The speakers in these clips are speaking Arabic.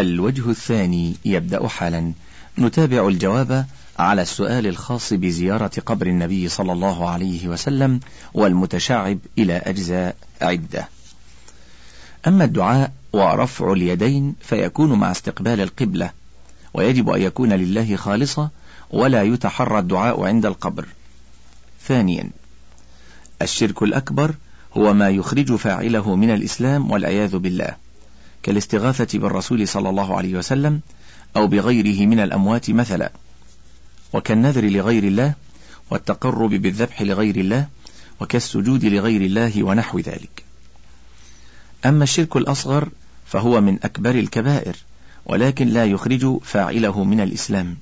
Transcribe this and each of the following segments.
الوجه الثاني يبدأ حالا نتابع الجواب على السؤال الخاص بزيارة قبر النبي صلى الله عليه وسلم والمتشعب إلى أجزاء عدة. أما الدعاء ورفع اليدين فيكون مع استقبال القبلة، ويجب أن يكون لله خالصا ولا يتحرى الدعاء عند القبر. ثانيا الشرك الأكبر هو ما يخرج فاعله من الإسلام والعياذ بالله كالاستغاثة بالرسول صلى الله عليه وسلم أو بغيره من الأموات مثلا وكالنذر لغير الله والتقرب بالذبح لغير الله وكالسجود لغير الله ونحو ذلك. أما الشرك الأصغر فهو من أكبر الكبائر ولكن لا يخرج فاعله من الإسلام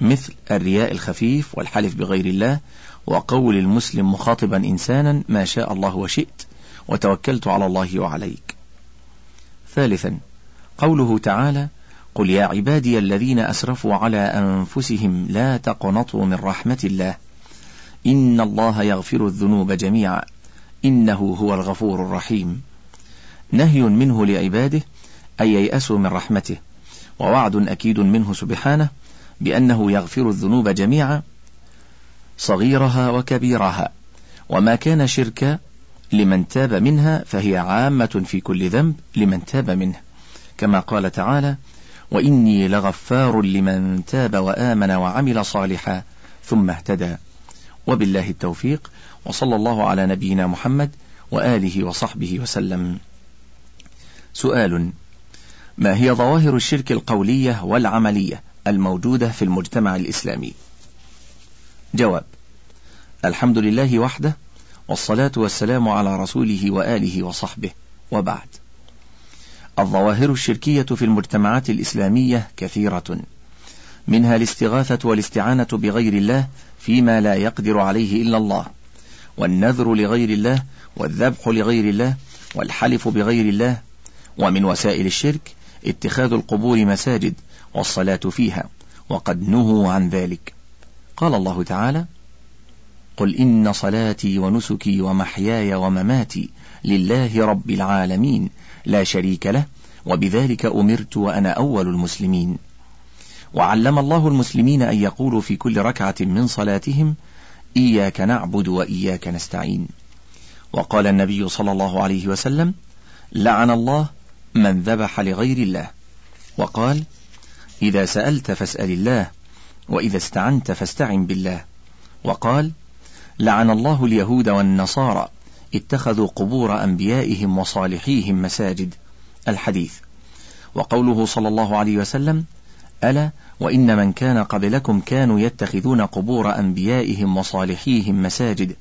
مثل الرياء الخفيف والحلف بغير الله وقول المسلم مخاطبا إنسانا ما شاء الله وشئت وتوكلت على الله وعليك. ثالثا. قوله تعالى قل يا عبادي الذين أسرفوا على أنفسهم لا تقنطوا من رحمة الله. إن الله يغفر الذنوب جميعا. إنه هو الغفور الرحيم. نهي منه لعباده أن ييأسوا من رحمته. ووعد أكيد منه سبحانه بأنه يغفر الذنوب جميعا. صغيرها وكبيرها. وما كان شركا لمن تاب منها فهي عامة في كل ذنب لمن تاب منه. كما قال تعالى وإني لغفار لمن تاب وآمن وعمل صالحا ثم اهتدى. وبالله التوفيق وصلى الله على نبينا محمد وآله وصحبه وسلم. سؤال ما هي ظواهر الشرك القولية والعملية الموجودة في المجتمع الإسلامي؟ جواب الحمد لله وحده والصلاة والسلام على رسوله وآله وصحبه. وبعد. الظواهر الشركية في المجتمعات الإسلامية كثيرة. منها الاستغاثة والاستعانة بغير الله فيما لا يقدر عليه إلا الله. والنذر لغير الله والذبح لغير الله والحلف بغير الله. ومن وسائل الشرك اتخاذ القبور مساجد والصلاة فيها. وقد نهوا عن ذلك. قال الله تعالى قل إن صلاتي ونسكي ومحياي ومماتي لله رب العالمين لا شريك له وبذلك أمرت وأنا أول المسلمين. وعلم الله المسلمين أن يقولوا في كل ركعة من صلاتهم إياك نعبد وإياك نستعين. وقال النبي صلى الله عليه وسلم لعن الله من ذبح لغير الله. وقال إذا سألت فاسأل الله وإذا استعنت فاستعن بالله. وقال لعن الله اليهود والنصارى اتخذوا قبور أنبيائهم وصالحيهم مساجد. الحديث. وقوله صلى الله عليه وسلم ألا وإن من كان قبلكم كانوا يتخذون قبور أنبيائهم وصالحيهم مساجد.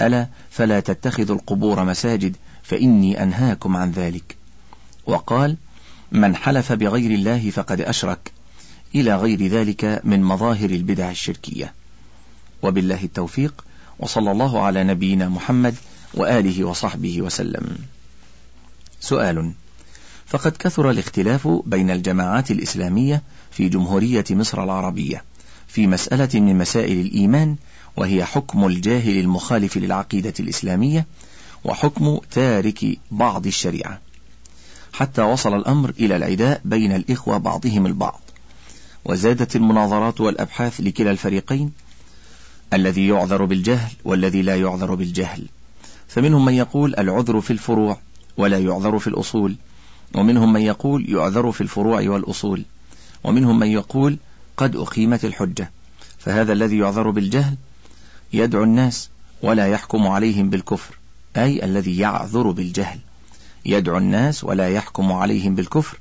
ألا فلا تتخذوا القبور مساجد فإني أنهاكم عن ذلك. وقال من حلف بغير الله فقد أشرك. إلى غير ذلك من مظاهر البدع الشركية. وبالله التوفيق. وصلى الله على نبينا محمد وآله وصحبه وسلم. سؤال فقد كثر الاختلاف بين الجماعات الإسلامية في جمهورية مصر العربية في مسألة من مسائل الإيمان وهي حكم الجاهل المخالف للعقيدة الإسلامية وحكم تارك بعض الشريعة. حتى وصل الأمر إلى العداء بين الإخوة بعضهم البعض وزادت المناظرات والأبحاث لكلا الفريقين الذي يعذر بالجهل والذي لا يعذر بالجهل. فمنهم من يقول العذر في الفروع ولا يعذر في الأصول. ومنهم من يقول يعذر في الفروع والأصول. ومنهم من يقول قد أقيمت الحجة. فهذا الذي يعذر بالجهل يدعو الناس ولا يحكم عليهم بالكفر. أي الذي يعذر بالجهل. يدعو الناس ولا يحكم عليهم بالكفر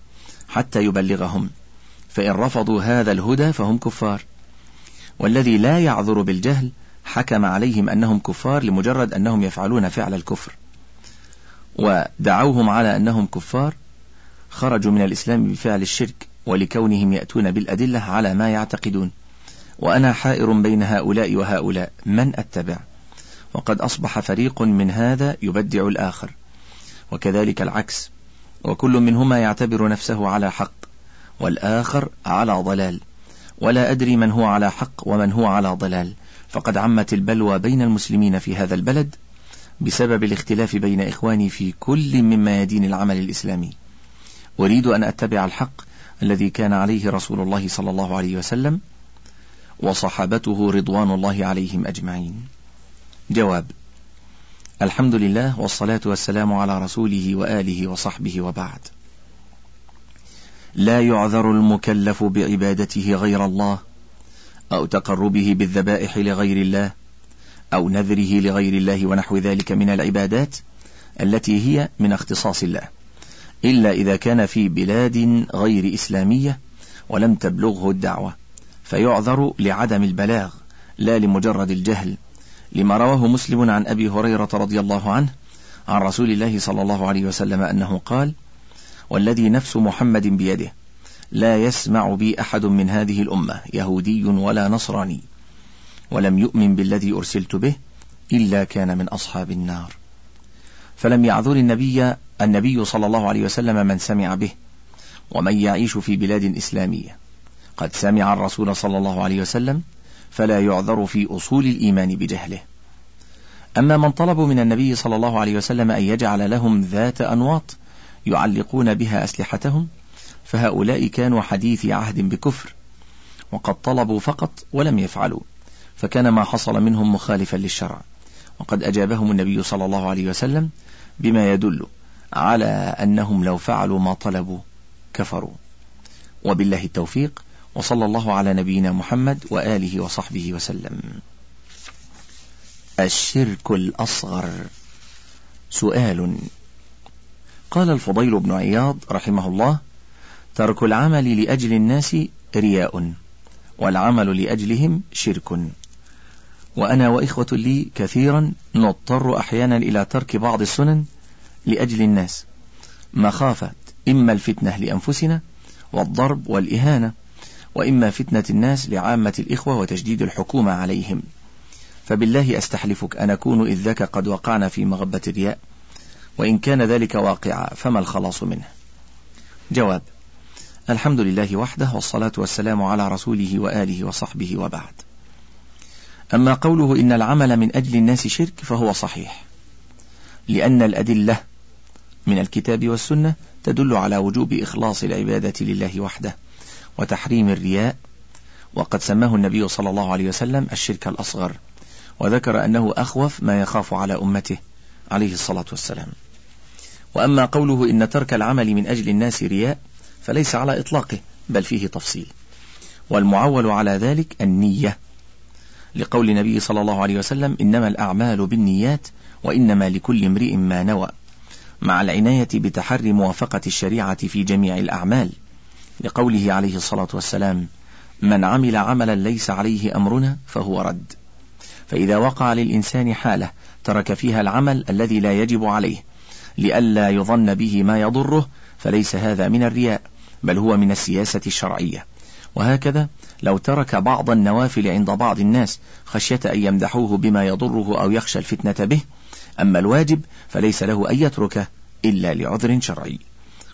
حتى يبلغهم. فإن رفضوا هذا الهدى فهم كفار. والذي لا يعذر بالجهل حكم عليهم أنهم كفار لمجرد أنهم يفعلون فعل الكفر. ودعوهم على أنهم كفار خرجوا من الإسلام بفعل الشرك ولكونهم يأتون بالأدلة على ما يعتقدون. وأنا حائر بين هؤلاء وهؤلاء. من أتبع؟ وقد أصبح فريق من هذا يبدع الآخر. وكذلك العكس. وكل منهما يعتبر نفسه على حق والآخر على ضلال. ولا أدري من هو على حق ومن هو على ضلال. فقد عمت البلوى بين المسلمين في هذا البلد بسبب الاختلاف بين إخواني في كل من ميادين العمل الإسلامي. أريد أن أتبع الحق الذي كان عليه رسول الله صلى الله عليه وسلم وصحابته رضوان الله عليهم أجمعين. جواب الحمد لله والصلاة والسلام على رسوله وآله وصحبه وبعد. لا يعذر المكلف بعبادته غير الله أو تقربه بالذبائح لغير الله أو نذره لغير الله ونحو ذلك من العبادات التي هي من اختصاص الله. إلا إذا كان في بلاد غير إسلامية ولم تبلغه الدعوة فيعذر لعدم البلاغ لا لمجرد الجهل. لما رواه مسلم عن أبي هريرة رضي الله عنه عن رسول الله صلى الله عليه وسلم أنه قال والذي نفس محمد بيده. لا يسمع بي أحد من هذه الأمة يهودي ولا نصراني. ولم يؤمن بالذي أرسلت به إلا كان من أصحاب النار. فلم يعذر النبي النبي صلى الله عليه وسلم من سمع به ومن يعيش في بلاد إسلامية. قد سمع الرسول صلى الله عليه وسلم فلا يعذر في أصول الإيمان بجهله. أما من طلبوا من النبي صلى الله عليه وسلم أن يجعل لهم ذات أنواط يعلقون بها أسلحتهم فهؤلاء كانوا حديث عهد بكفر وقد طلبوا فقط ولم يفعلوا فكان ما حصل منهم مخالفا للشرع. وقد أجابهم النبي صلى الله عليه وسلم بما يدل على أنهم لو فعلوا ما طلبوا كفروا. وبالله التوفيق وصلى الله على نبينا محمد وآله وصحبه وسلم. الشرك الأصغر. سؤال قال الفضيل بن عياض رحمه الله ترك العمل لأجل الناس رياء والعمل لأجلهم شرك. وأنا وإخوة لي كثيرا نضطر أحيانا إلى ترك بعض السنن لأجل الناس مخافة إما الفتنة لأنفسنا والضرب والإهانة وإما فتنة الناس لعامة الإخوة وتجديد الحكومة عليهم. فبالله أستحلفك أن أكون إذ ذاك قد وقعنا في مغبة الرياء. وإن كان ذلك واقعا فما الخلاص منه؟ جواب الحمد لله وحده والصلاة والسلام على رسوله وآله وصحبه وبعد. أما قوله إن العمل من أجل الناس شرك فهو صحيح لأن الأدلة من الكتاب والسنة تدل على وجوب إخلاص العبادة لله وحده وتحريم الرياء وقد سماه النبي صلى الله عليه وسلم الشرك الأصغر وذكر أنه أخوف ما يخاف على أمته عليه الصلاة والسلام. وأما قوله إن ترك العمل من أجل الناس رياء فليس على إطلاقه بل فيه تفصيل. والمعول على ذلك النية. لقول النبي صلى الله عليه وسلم إنما الأعمال بالنيات وإنما لكل امرئ ما نوى. مع العناية بتحري موافقة الشريعة في جميع الأعمال. لقوله عليه الصلاة والسلام من عمل عملا ليس عليه أمرنا فهو رد فإذا وقع للإنسان حالة ترك فيها العمل الذي لا يجب عليه لئلا يظن به ما يضره فليس هذا من الرياء بل هو من السياسة الشرعية. وهكذا لو ترك بعض النوافل عند بعض الناس خشية أن يمدحوه بما يضره أو يخشى الفتنة به أما الواجب فليس له أن يتركه إلا لعذر شرعي.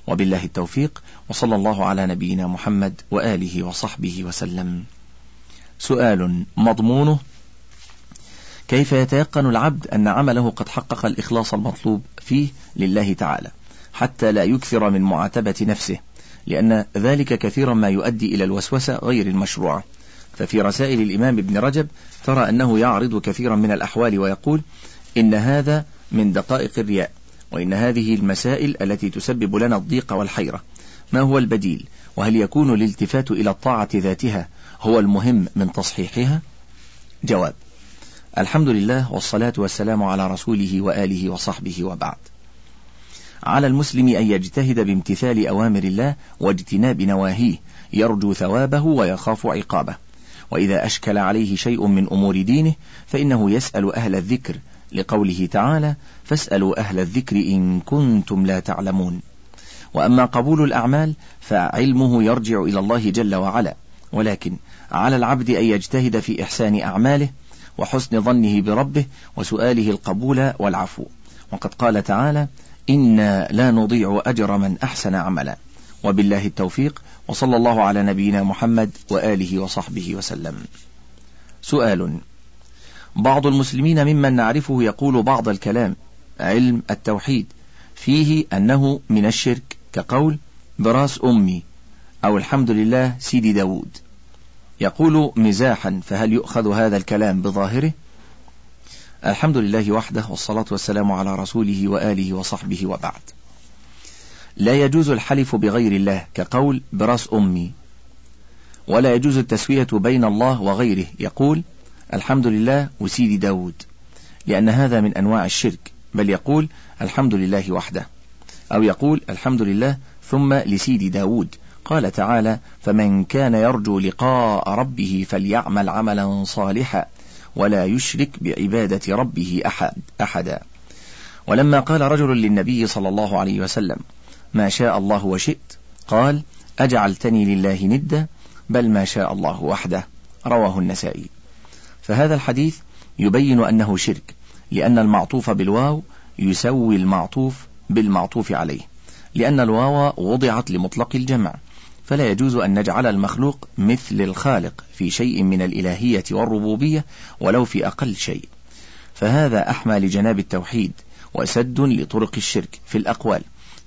وبالله التوفيق وصلى الله على نبينا محمد وآله وصحبه وسلم. سؤال مضمونه كيف يتيقن العبد أن عمله قد حقق الإخلاص المطلوب؟ فيه لله تعالى حتى لا يكثر من معاتبة نفسه لأن ذلك كثيرا ما يؤدي إلى الوسوسة غير المشروعة. ففي رسائل الإمام ابن رجب ترى أنه يعرض كثيرا من الأحوال ويقول إن هذا من دقائق الرياء وإن هذه المسائل التي تسبب لنا الضيق والحيرة. ما هو البديل؟ وهل يكون الالتفات إلى الطاعة ذاتها هو المهم من تصحيحها؟ جواب الحمد لله والصلاة والسلام على رسوله وآله وصحبه وبعد. على المسلم أن يجتهد بامتثال أوامر الله واجتناب نواهيه يرجو ثوابه ويخاف عقابه. وإذا أشكل عليه شيء من أمور دينه فإنه يسأل أهل الذكر لقوله تعالى فاسألوا أهل الذكر إن كنتم لا تعلمون وأما قبول الأعمال فعلمه يرجع إلى الله جل وعلا. ولكن على العبد أن يجتهد في إحسان أعماله وحسن ظنه بربه وسؤاله القبول والعفو. وقد قال تعالى إنا لا نضيع أجر من أحسن عملا. وبالله التوفيق وصلى الله على نبينا محمد وآله وصحبه وسلم. سؤال بعض المسلمين ممن نعرفه يقول بعض الكلام علم التوحيد فيه أنه من الشرك كقول براس أمي أو الحمد لله سيدي داود يقول مزاحا فهل يؤخذ هذا الكلام بظاهره؟ الحمد لله وحده والصلاة والسلام على رسوله وآله وصحبه وبعد. لا يجوز الحلف بغير الله كقول براس أمي. ولا يجوز التسوية بين الله وغيره يقول الحمد لله وسيدي داود. لأن هذا من أنواع الشرك بل يقول الحمد لله وحده. أو يقول الحمد لله ثم لسيدي داود. قال تعالى فمن كان يرجو لقاء ربه فليعمل عملا صالحا ولا يشرك بعبادة ربه أحد أحدا. ولما قال رجل للنبي صلى الله عليه وسلم ما شاء الله وشئت قال أجعلتني لله ندا بل ما شاء الله وحده. رواه النسائي. فهذا الحديث يبين أنه شرك لأن المعطوف بالواو يسوي المعطوف بالمعطوف عليه لأن الواو وضعت لمطلق الجمع. فلا يجوز أن نجعل المخلوق مثل الخالق في شيء من الإلهية والربوبية ولو في أقل شيء. فهذا أحمى لجناب التوحيد وسد لطرق الشرك في الأقوال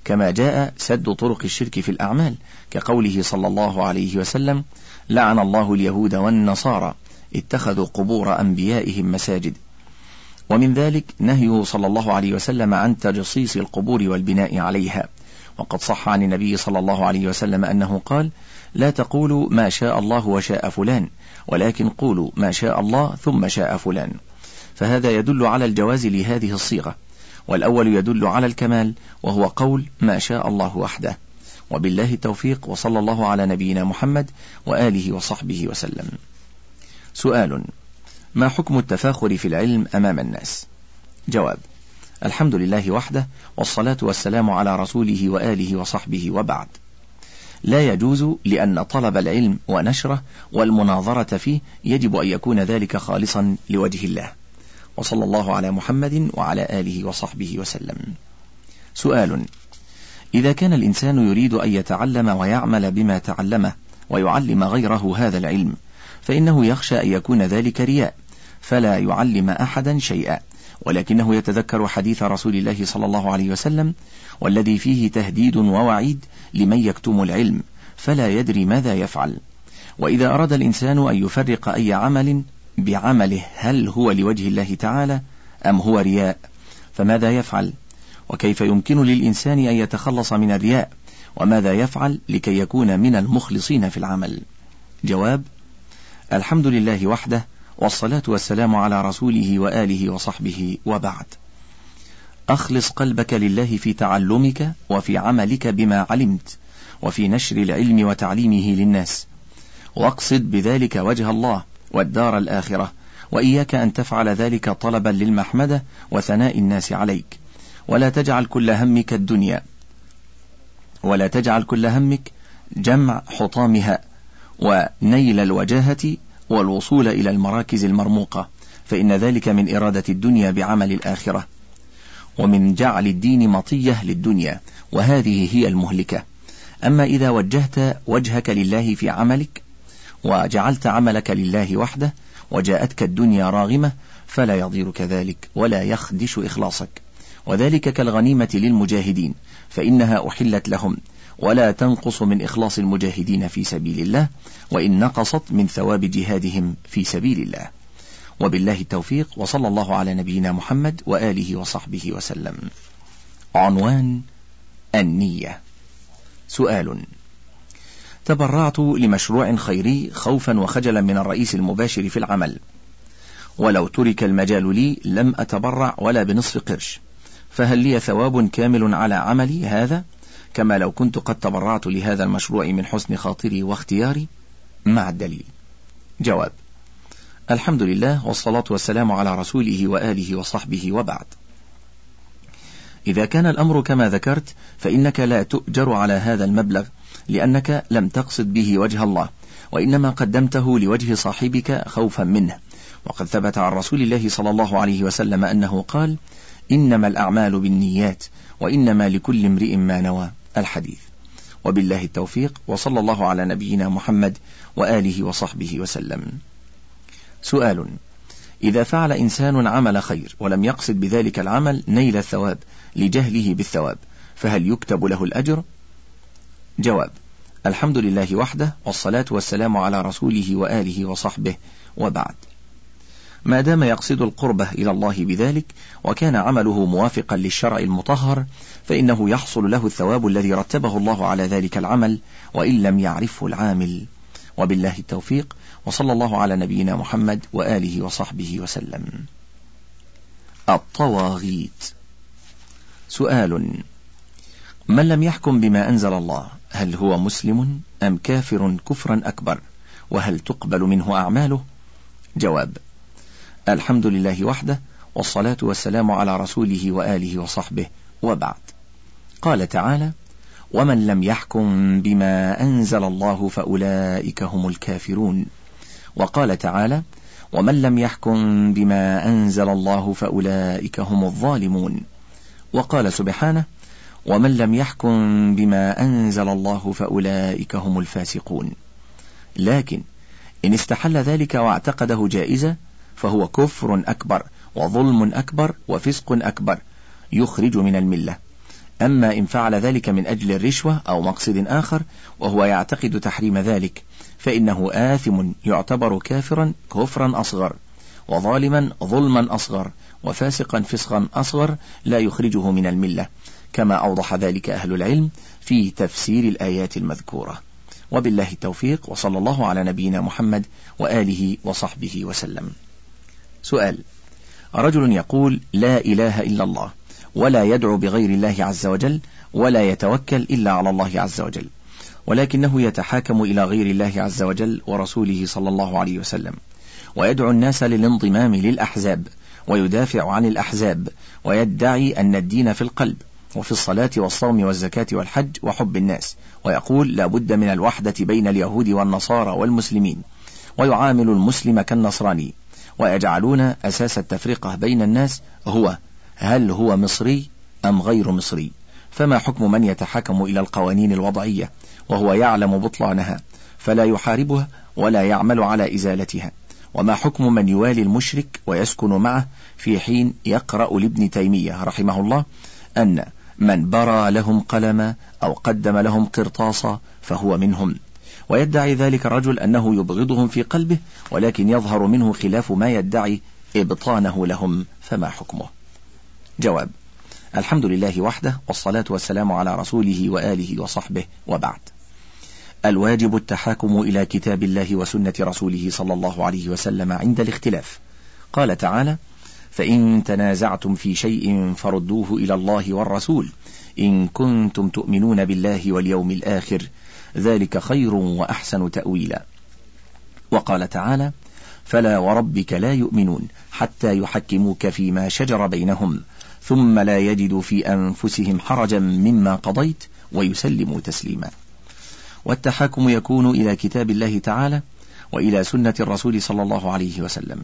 كما جاء سد طرق الشرك في الأعمال كقوله صلى الله عليه وسلم لعن الله اليهود والنصارى اتخذوا قبور أنبيائهم مساجد. ومن ذلك نهيه صلى الله عليه وسلم عن تجصيص القبور والبناء عليها. وقد صح عن النبي صلى الله عليه وسلم أنه قال لا تقولوا ما شاء الله وشاء فلان ولكن قولوا ما شاء الله ثم شاء فلان. فهذا يدل على الجواز لهذه الصيغة. والأول يدل على الكمال وهو قول ما شاء الله وحده. وبالله التوفيق وصلى الله على نبينا محمد وآله وصحبه وسلم. سؤال ما حكم التفاخر في العلم أمام الناس؟ جواب الحمد لله وحده والصلاة والسلام على رسوله وآله وصحبه وبعد. لا يجوز لأن طلب العلم ونشره والمناظرة فيه يجب أن يكون ذلك خالصا لوجه الله. وصلى الله على محمد وعلى آله وصحبه وسلم. سؤال إذا كان الإنسان يريد أن يتعلم ويعمل بما تعلمه ويعلم غيره هذا العلم فإنه يخشى أن يكون ذلك رياء فلا يعلم أحدا شيئا. ولكنه يتذكر حديث رسول الله صلى الله عليه وسلم والذي فيه تهديد ووعيد لمن يكتم العلم فلا يدري ماذا يفعل. وإذا أراد الإنسان أن يفرق أي عمل بعمله هل هو لوجه الله تعالى أم هو رياء؟ فماذا يفعل؟ وكيف يمكن للإنسان أن يتخلص من الرياء؟ وماذا يفعل لكي يكون من المخلصين في العمل؟ جواب الحمد لله وحده والصلاة والسلام على رسوله وآله وصحبه وبعد. أخلص قلبك لله في تعلمك وفي عملك بما علمت وفي نشر العلم وتعليمه للناس. واقصد بذلك وجه الله والدار الآخرة وإياك أن تفعل ذلك طلبا للمحمدة وثناء الناس عليك. ولا تجعل كل همك الدنيا. ولا تجعل كل همك جمع حطامها ونيل الوجاهة والوصول إلى المراكز المرموقة فإن ذلك من إرادة الدنيا بعمل الآخرة. ومن جعل الدين مطية للدنيا وهذه هي المهلكة. أما إذا وجهت وجهك لله في عملك وجعلت عملك لله وحده وجاءتك الدنيا راغمة فلا يضيرك ذلك ولا يخدش إخلاصك. وذلك كالغنيمة للمجاهدين فإنها أحلت لهم. ولا تنقص من إخلاص المجاهدين في سبيل الله وإن نقصت من ثواب جهادهم في سبيل الله. وبالله التوفيق وصلى الله على نبينا محمد وآله وصحبه وسلم. عنوان النية. سؤال تبرعت لمشروع خيري خوفا وخجلا من الرئيس المباشر في العمل. ولو ترك المجال لي لم أتبرع ولا بنصف قرش. فهل لي ثواب كامل على عملي هذا؟ كما لو كنت قد تبرعت لهذا المشروع من حسن خاطري واختياري مع الدليل. جواب الحمد لله والصلاة والسلام على رسوله وآله وصحبه وبعد. إذا كان الأمر كما ذكرت فإنك لا تؤجر على هذا المبلغ لأنك لم تقصد به وجه الله وإنما قدمته لوجه صاحبك خوفا منه. وقد ثبت عن رسول الله صلى الله عليه وسلم أنه قال إنما الأعمال بالنيات وإنما لكل امرئ ما نوى. الحديث. وبالله التوفيق وصلى الله على نبينا محمد وآله وصحبه وسلم. سؤال إذا فعل إنسان عمل خير ولم يقصد بذلك العمل نيل الثواب لجهله بالثواب فهل يكتب له الأجر؟ جواب الحمد لله وحده والصلاة والسلام على رسوله وآله وصحبه وبعد. ما دام يقصد القربة إلى الله بذلك وكان عمله موافقا للشرع المطهر فإنه يحصل له الثواب الذي رتبه الله على ذلك العمل وإن لم يعرفه العامل. وبالله التوفيق وصلى الله على نبينا محمد وآله وصحبه وسلم. الطواغيت. سؤال. من لم يحكم بما أنزل الله هل هو مسلم أم كافر كفرا أكبر؟ وهل تقبل منه أعماله؟ جواب. الحمد لله وحده والصلاة والسلام على رسوله وآله وصحبه وبعد. قال تعالى ومن لم يحكم بما أنزل الله فأولئك هم الكافرون وقال تعالى ومن لم يحكم بما أنزل الله فأولئك هم الظالمون وقال سبحانه ومن لم يحكم بما أنزل الله فأولئك هم الفاسقون لكن إن استحل ذلك واعتقده جائزة فهو كفر أكبر وظلم أكبر وفسق أكبر يخرج من الملة. أما إن فعل ذلك من أجل الرشوة أو مقصد آخر وهو يعتقد تحريم ذلك فإنه آثم يعتبر كافرا كفرا أصغر وظالما ظلما أصغر وفاسقا فسقا أصغر لا يخرجه من الملة كما أوضح ذلك أهل العلم في تفسير الآيات المذكورة. وبالله التوفيق وصلى الله على نبينا محمد وآله وصحبه وسلم. سؤال. رجل يقول لا إله إلا الله ولا يدعو بغير الله عز وجل ولا يتوكل إلا على الله عز وجل ولكنه يتحاكم إلى غير الله عز وجل ورسوله صلى الله عليه وسلم ويدعو الناس للانضمام للأحزاب ويدافع عن الأحزاب ويدعي أن الدين في القلب وفي الصلاة والصوم والزكاة والحج وحب الناس ويقول لا بد من الوحدة بين اليهود والنصارى والمسلمين ويعامل المسلم كالنصراني ويجعلون أساس التفرقة بين الناس هو هل هو مصري أم غير مصري؟ فما حكم من يتحكم إلى القوانين الوضعية وهو يعلم بطلانها فلا يحاربها ولا يعمل على إزالتها؟ وما حكم من يوالي المشرك ويسكن معه في حين يقرأ لابن تيمية رحمه الله أن من برى لهم قلما أو قدم لهم قرطاسا فهو منهم؟ ويدعي ذلك الرجل أنه يبغضهم في قلبه ولكن يظهر منه خلاف ما يدعي إبطانه لهم فما حكمه؟ جواب الحمد لله وحده والصلاة والسلام على رسوله وآله وصحبه وبعد. الواجب التحاكم إلى كتاب الله وسنة رسوله صلى الله عليه وسلم عند الاختلاف. قال تعالى فإن تنازعتم في شيء فردوه إلى الله والرسول إن كنتم تؤمنون بالله واليوم الآخر ذلك خير وأحسن تأويلا. وقال تعالى فلا وربك لا يؤمنون حتى يحكموك فيما شجر بينهم ثم لا يجدوا في أنفسهم حرجا مما قضيت ويسلموا تسليما. والتحاكم يكون إلى كتاب الله تعالى وإلى سنة الرسول صلى الله عليه وسلم.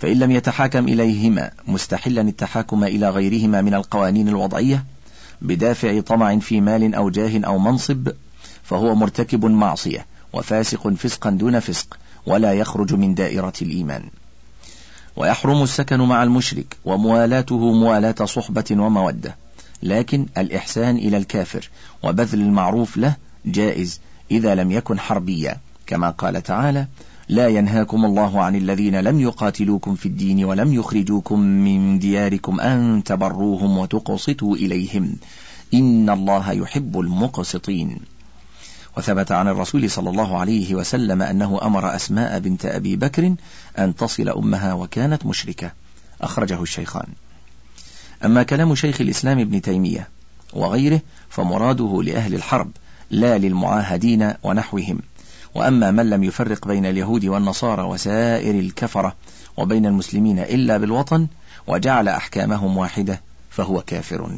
فإن لم يتحاكم إليهما مستحلا التحاكم إلى غيرهما من القوانين الوضعية بدافع طمع في مال أو جاه أو منصب فهو مرتكب معصية وفاسق فسقا دون فسق ولا يخرج من دائرة الإيمان. ويحرم السكن مع المشرك وموالاته موالاة صحبة ومودة. لكن الإحسان إلى الكافر وبذل المعروف له جائز إذا لم يكن حربيا. كما قال تعالى لا ينهاكم الله عن الذين لم يقاتلوكم في الدين ولم يخرجوكم من دياركم أن تبروهم وتقسطوا إليهم. إن الله يحب المقسطين. وثبت عن الرسول صلى الله عليه وسلم أنه أمر أسماء بنت أبي بكر أن تصل أمها وكانت مشركة. أخرجه الشيخان. أما كلام شيخ الإسلام ابن تيمية وغيره فمراده لأهل الحرب لا للمعاهدين ونحوهم. وأما من لم يفرق بين اليهود والنصارى وسائر الكفرة وبين المسلمين إلا بالوطن وجعل أحكامهم واحدة فهو كافر.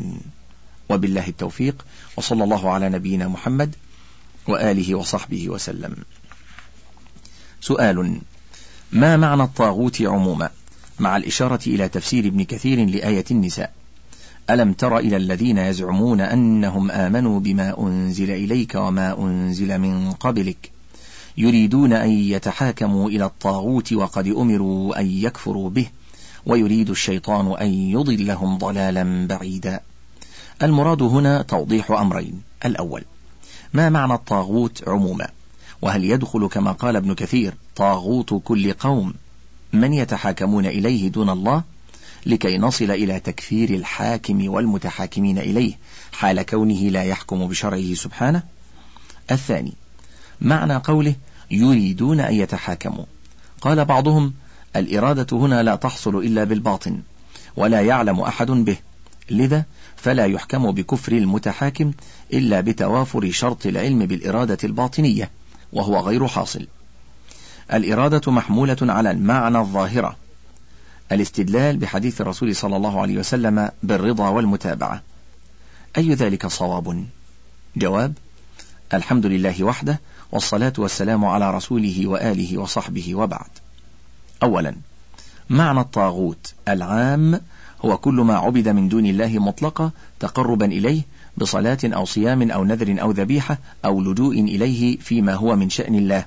وبالله التوفيق وصلى الله على نبينا محمد وآله وصحبه وسلم. سؤال ما معنى الطاغوت عموما؟ مع الإشارة إلى تفسير ابن كثير لآية النساء. ألم تر إلى الذين يزعمون أنهم آمنوا بما أنزل إليك وما أنزل من قبلك؟ يريدون أن يتحاكموا إلى الطاغوت وقد أمروا أن يكفروا به ويريد الشيطان أن يضلهم ضلالا بعيدا. المراد هنا توضيح أمرين. الأول ما معنى الطاغوت عموما؟ وهل يدخل كما قال ابن كثير طاغوت كل قوم؟ من يتحاكمون إليه دون الله؟ لكي نصل إلى تكفير الحاكم والمتحاكمين إليه حال كونه لا يحكم بشرعه سبحانه؟ الثاني معنى قوله يريدون أن يتحاكموا. قال بعضهم الإرادة هنا لا تحصل إلا بالباطن ولا يعلم أحد به. لذا فلا يحكم بكفر المتحاكم إلا بتوافر شرط العلم بالإرادة الباطنية وهو غير حاصل. الإرادة محمولة على المعنى الظاهرة. الاستدلال بحديث الرسول صلى الله عليه وسلم بالرضا والمتابعة. أي ذلك صواب؟ جواب الحمد لله وحده والصلاة والسلام على رسوله وآله وصحبه وبعد. أولا معنى الطاغوت العام هو كل ما عبد من دون الله مطلقا تقربا إليه بصلاة أو صيام أو نذر أو ذبيحة أو لجوء إليه فيما هو من شأن الله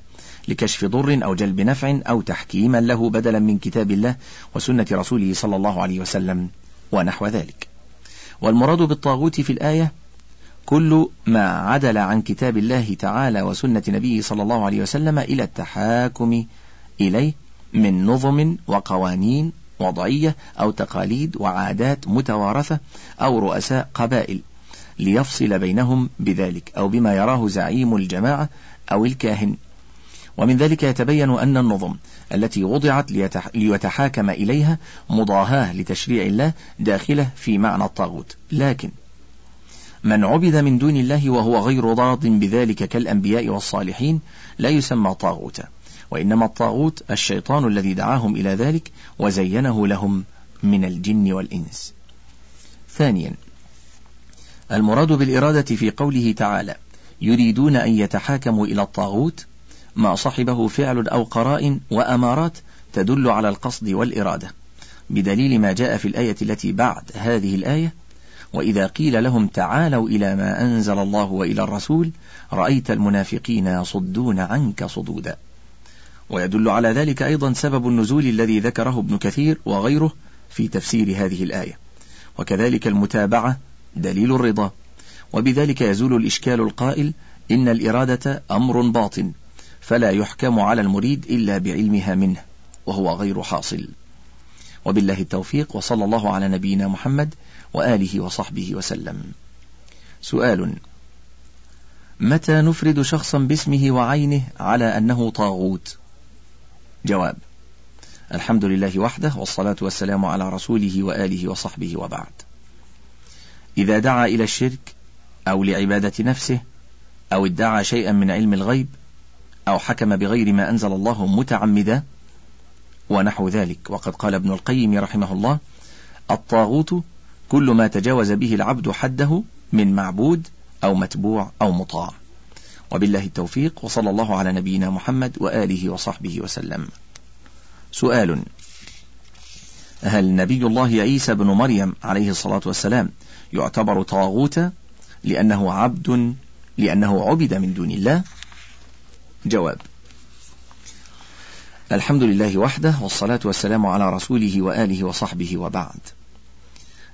لكشف ضر أو جلب نفع أو تحكيما له بدلا من كتاب الله وسنة رسوله صلى الله عليه وسلم ونحو ذلك. والمراد بالطاغوت في الآية كل ما عدل عن كتاب الله تعالى وسنة نبيه صلى الله عليه وسلم إلى التحاكم إليه من نظم وقوانين وضعية أو تقاليد وعادات متوارثة أو رؤساء قبائل. ليفصل بينهم بذلك أو بما يراه زعيم الجماعة أو الكاهن. ومن ذلك يتبين أن النظم التي وضعت ليتحاكم إليها مضاهاة لتشريع الله داخلة في معنى الطاغوت. لكن من عبد من دون الله وهو غير راض بذلك كالأنبياء والصالحين لا يسمى طاغوتا. وإنما الطاغوت الشيطان الذي دعاهم إلى ذلك وزينه لهم من الجن والإنس. ثانيا المراد بالإرادة في قوله تعالى يريدون أن يتحاكموا إلى الطاغوت ما صحبه فعل أو قراء وأمارات تدل على القصد والإرادة. بدليل ما جاء في الآية التي بعد هذه الآية وإذا قيل لهم تعالوا إلى ما أنزل الله وإلى الرسول رأيت المنافقين يصدون عنك صدودا. ويدل على ذلك أيضا سبب النزول الذي ذكره ابن كثير وغيره في تفسير هذه الآية. وكذلك المتابعة دليل الرضا. وبذلك يزول الإشكال القائل إن الإرادة أمر باطن فلا يحكم على المريد إلا بعلمها منه وهو غير حاصل. وبالله التوفيق وصلى الله على نبينا محمد وآله وصحبه وسلم. سؤال متى نفرد شخصا باسمه وعينه على أنه طاغوت؟ جواب الحمد لله وحده والصلاة والسلام على رسوله وآله وصحبه وبعد. إذا دعا إلى الشرك أو لعبادة نفسه أو ادعى شيئا من علم الغيب أو حكم بغير ما أنزل الله متعمدا ونحو ذلك. وقد قال ابن القيم رحمه الله الطاغوت كل ما تجاوز به العبد حده من معبود أو متبوع أو مطاع. وبالله التوفيق وصلى الله على نبينا محمد وآله وصحبه وسلم. سؤال هل نبي الله عيسى بن مريم عليه الصلاة والسلام يعتبر طاغوتا لأنه عبد لأنه عبد من دون الله. جواب. الحمد لله وحده والصلاة والسلام على رسوله وآله وصحبه وبعد.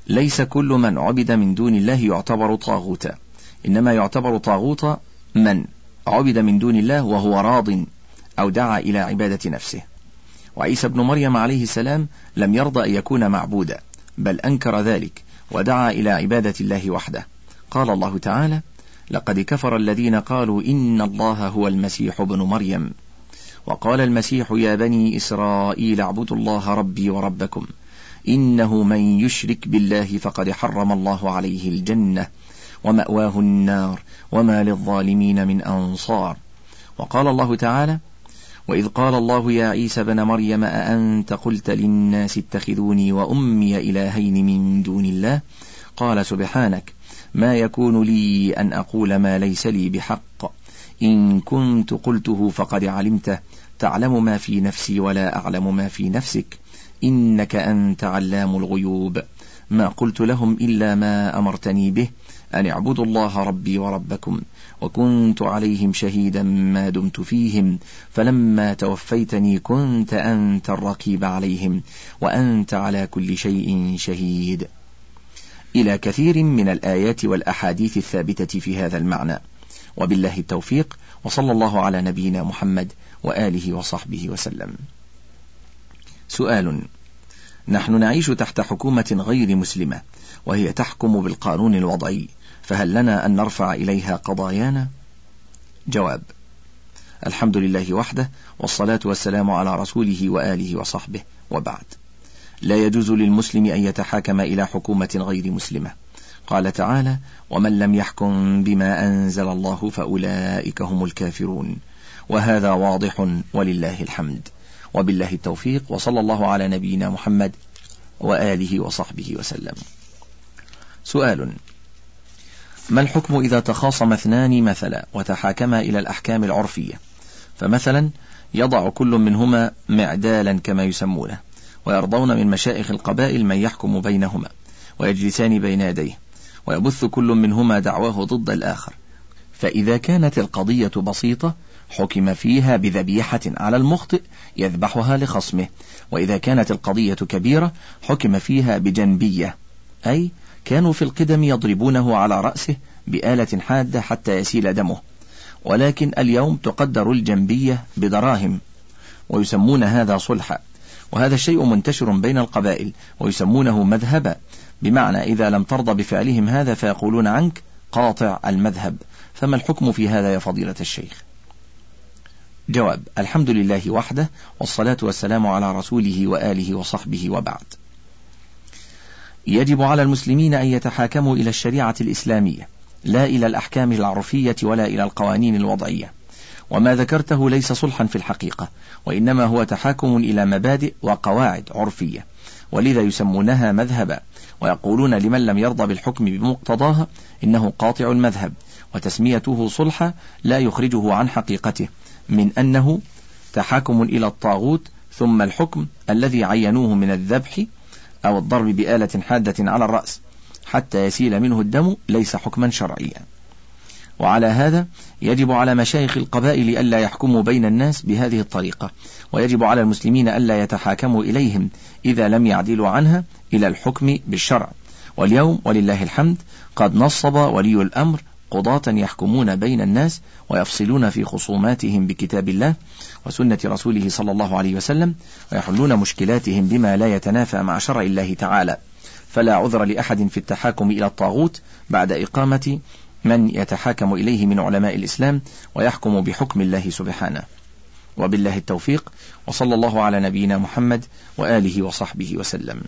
ليس كل من عبد من دون الله يعتبر طاغوتا إنما يعتبر طاغوتا من عبد من دون الله وهو راض أو دعا إلى عبادة نفسه. وعيسى ابن مريم عليه السلام لم يرضى أن يكون معبودا بل أنكر ذلك. ودعا إلى عبادة الله وحده. قال الله تعالى لقد كفر الذين قالوا إن الله هو المسيح ابن مريم. وقال المسيح يا بني إسرائيل اعبدوا الله ربي وربكم. إنه من يشرك بالله فقد حرم الله عليه الجنة ومأواه النار وما للظالمين من أنصار. وقال الله تعالى وإذ قال الله يا عيسى بن مريم أأنت قلت للناس اتخذوني وأمي إلهين من دون الله؟ قال سبحانك ما يكون لي أن أقول ما ليس لي بحق. إن كنت قلته فقد علمته. تعلم ما في نفسي ولا أعلم ما في نفسك. إنك أنت علام الغيوب. ما قلت لهم إلا ما أمرتني به. أن اعبدوا الله ربي وربكم وكنت عليهم شهيدا ما دمت فيهم فلما توفيتني كنت أنت الرقيب عليهم وأنت على كل شيء شهيد. إلى كثير من الآيات والأحاديث الثابتة في هذا المعنى. وبالله التوفيق وصلى الله على نبينا محمد وآله وصحبه وسلم. سؤال نحن نعيش تحت حكومة غير مسلمة وهي تحكم بالقانون الوضعي. فهل لنا أن نرفع إليها قضايانا؟ جواب الحمد لله وحده والصلاة والسلام على رسوله وآله وصحبه وبعد. لا يجوز للمسلم أن يتحاكم إلى حكومة غير مسلمة. قال تعالى ومن لم يحكم بما أنزل الله فأولئك هم الكافرون. وهذا واضح ولله الحمد. وبالله التوفيق وصلى الله على نبينا محمد وآله وصحبه وسلم. سؤال ما الحكم إذا تخاصم اثنان مثلا وتحاكما إلى الأحكام العرفية؟ فمثلا يضع كل منهما معدالا كما يسمونه ويرضون من مشائخ القبائل من يحكم بينهما ويجلسان بين يديه ويبث كل منهما دعواه ضد الآخر. فإذا كانت القضية بسيطة حكم فيها بذبيحة على المخطئ يذبحها لخصمه وإذا كانت القضية كبيرة حكم فيها بجنبية أي كانوا في القدم يضربونه على رأسه بآلة حادة حتى يسيل دمه. ولكن اليوم تقدر الجنبية بدراهم ويسمون هذا صلحا. وهذا الشيء منتشر بين القبائل ويسمونه مذهبا بمعنى إذا لم ترضى بفعلهم هذا فيقولون عنك قاطع المذهب. فما الحكم في هذا يا فضيلة الشيخ؟ جواب الحمد لله وحده والصلاة والسلام على رسوله وآله وصحبه وبعد. يجب على المسلمين أن يتحاكموا إلى الشريعة الإسلامية لا إلى الأحكام العرفية ولا إلى القوانين الوضعية. وما ذكرته ليس صلحا في الحقيقة وإنما هو تحاكم إلى مبادئ وقواعد عرفية. ولذا يسمونها مذهبا ويقولون لمن لم يرضى بالحكم بمقتضاها إنه قاطع المذهب وتسميته صلحا لا يخرجه عن حقيقته من أنه تحاكم إلى الطاغوت ثم الحكم الذي عينوه من الذبح أو الضرب بآلة حادة على الرأس حتى يسيل منه الدم ليس حكما شرعيا. وعلى هذا يجب على مشايخ القبائل ألا يحكموا بين الناس بهذه الطريقة ويجب على المسلمين ألا يتحاكموا إليهم إذا لم يعدلوا عنها إلى الحكم بالشرع. واليوم ولله الحمد قد نصب ولي الأمر قضاة يحكمون بين الناس ويفصلون في خصوماتهم بكتاب الله وسنة رسوله صلى الله عليه وسلم ويحلون مشكلاتهم بما لا يتنافى مع شرع الله تعالى. فلا عذر لأحد في التحاكم إلى الطاغوت بعد إقامة من يتحاكم إليه من علماء الإسلام ويحكم بحكم الله سبحانه. وبالله التوفيق وصلى الله على نبينا محمد وآله وصحبه وسلم.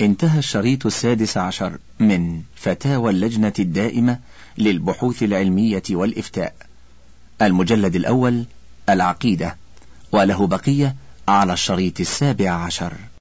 انتهى الشريط السادس عشر من فتاوى اللجنة الدائمة للبحوث العلمية والإفتاء. المجلد الأول العقيدة وله بقية على الشريط السابع عشر.